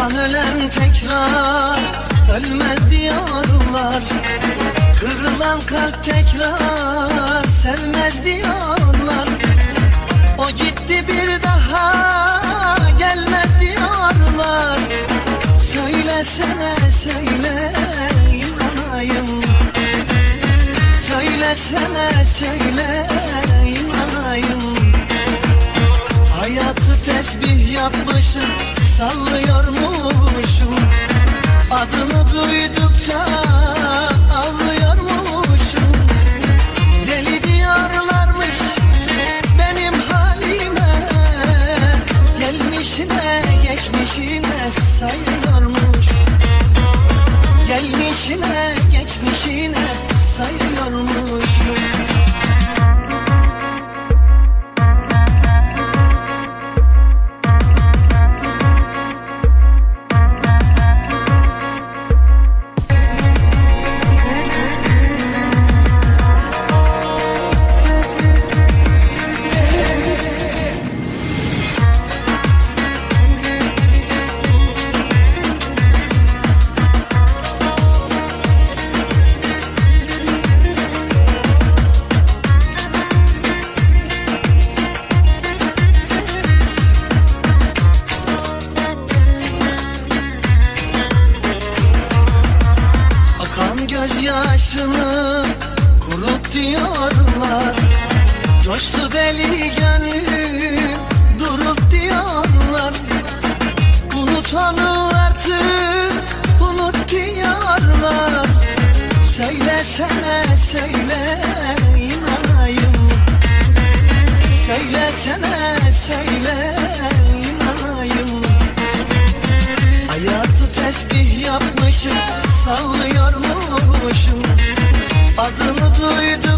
Olsan ölen tekrar Ölmez diyorlar Kırılan kalp tekrar Sevmez diyorlar O gitti bir daha Gelmez diyorlar Söylesene söyle inanayım. Söylesene söyle inanayım. Hayatı tesbih yapmışım Sallıyor mu Adını duydukça ağlıyormuşum Deli diyorlarmış benim halime. Gelmişine geçmişine sayıyormuş gözyaşını kurut diyorlar. Coştu deli gönlüm durut diyorlar. Unut onu artık unut diyorlar. Söylesene söyle inanayım. Söylesene Adını duydukça